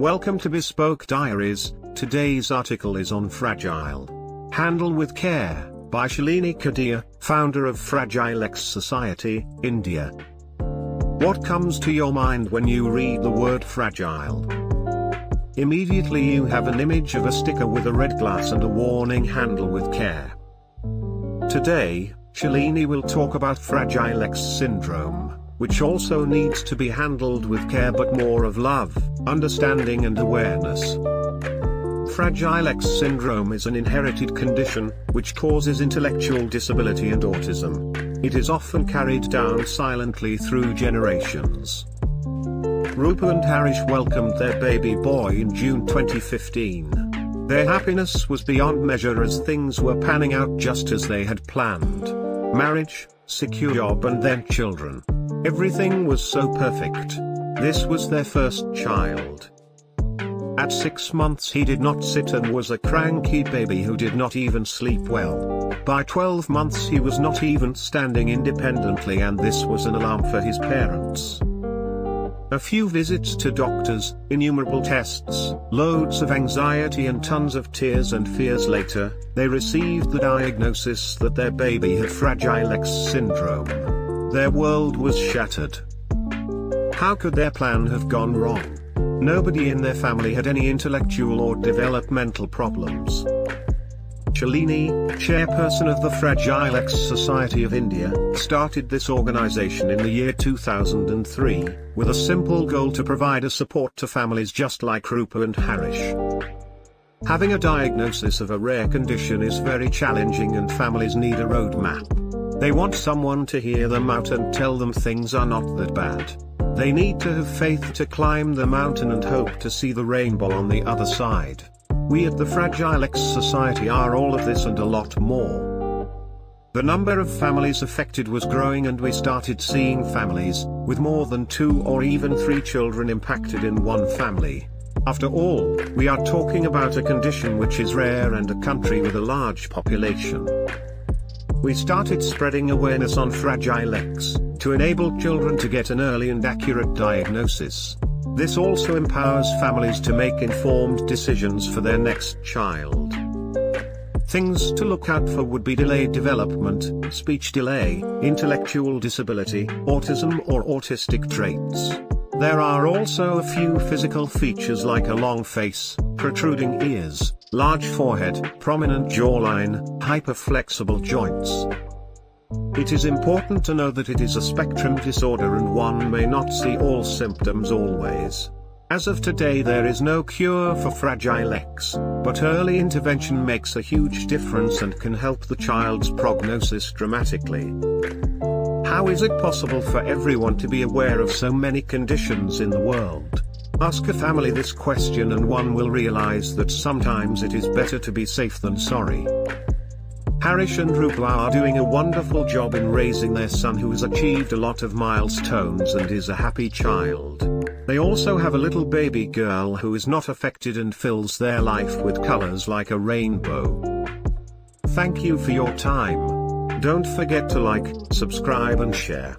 Welcome to Bespoke Diaries. Today's article is on Fragile. Handle with Care, by Shalini Kedia, founder of Fragile X Society, India. What comes to your mind when you read the word fragile? Immediately you have an image of a sticker with a red glass and a warning handle with care. Today, Shalini will talk about Fragile X syndrome, which also needs to be handled with care but more of love, understanding and awareness. Fragile X syndrome is an inherited condition, which causes intellectual disability and autism. It is often carried down silently through generations. Rupa and Harish welcomed their baby boy in June 2015. Their happiness was beyond measure as things were panning out just as they had planned. Marriage, secure job and then children. Everything was so perfect. This was their first child. At six months he did not sit and was a cranky baby who did not even sleep well. By 12 months he was not even standing independently and this was an alarm for his parents. A few visits to doctors, innumerable tests, loads of anxiety and tons of tears and fears later, they received the diagnosis that their baby had Fragile X syndrome. Their world was shattered. How could their plan have gone wrong? Nobody in their family had any intellectual or developmental problems. Shalini, chairperson of the Fragile X Society of India, started this organization in the year 2003, with a simple goal to provide a support to families just like Rupa and Harish. Having a diagnosis of a rare condition is very challenging and families need a roadmap. They want someone to hear them out and tell them things are not that bad. They need to have faith to climb the mountain and hope to see the rainbow on the other side. We at the Fragile X Society are all of this and a lot more. The number of families affected was growing and we started seeing families, with more than two or even three children impacted in one family. After all, we are talking about a condition which is rare and a country with a large population. We started spreading awareness on Fragile X, to enable children to get an early and accurate diagnosis. This also empowers families to make informed decisions for their next child. Things to look out for would be delayed development, speech delay, intellectual disability, autism or autistic traits. There are also a few physical features like a long face, protruding ears, large forehead, prominent jawline, hyperflexible joints. It is important to know that it is a spectrum disorder and one may not see all symptoms always. As of today there is no cure for Fragile X, but early intervention makes a huge difference and can help the child's prognosis dramatically. How is it possible for everyone to be aware of so many conditions in the world? Ask a family this question and one will realize that sometimes it is better to be safe than sorry. Harish and Rupa are doing a wonderful job in raising their son who has achieved a lot of milestones and is a happy child. They also have a little baby girl who is not affected and fills their life with colors like a rainbow. Thank you for your time. Don't forget to like, subscribe and share.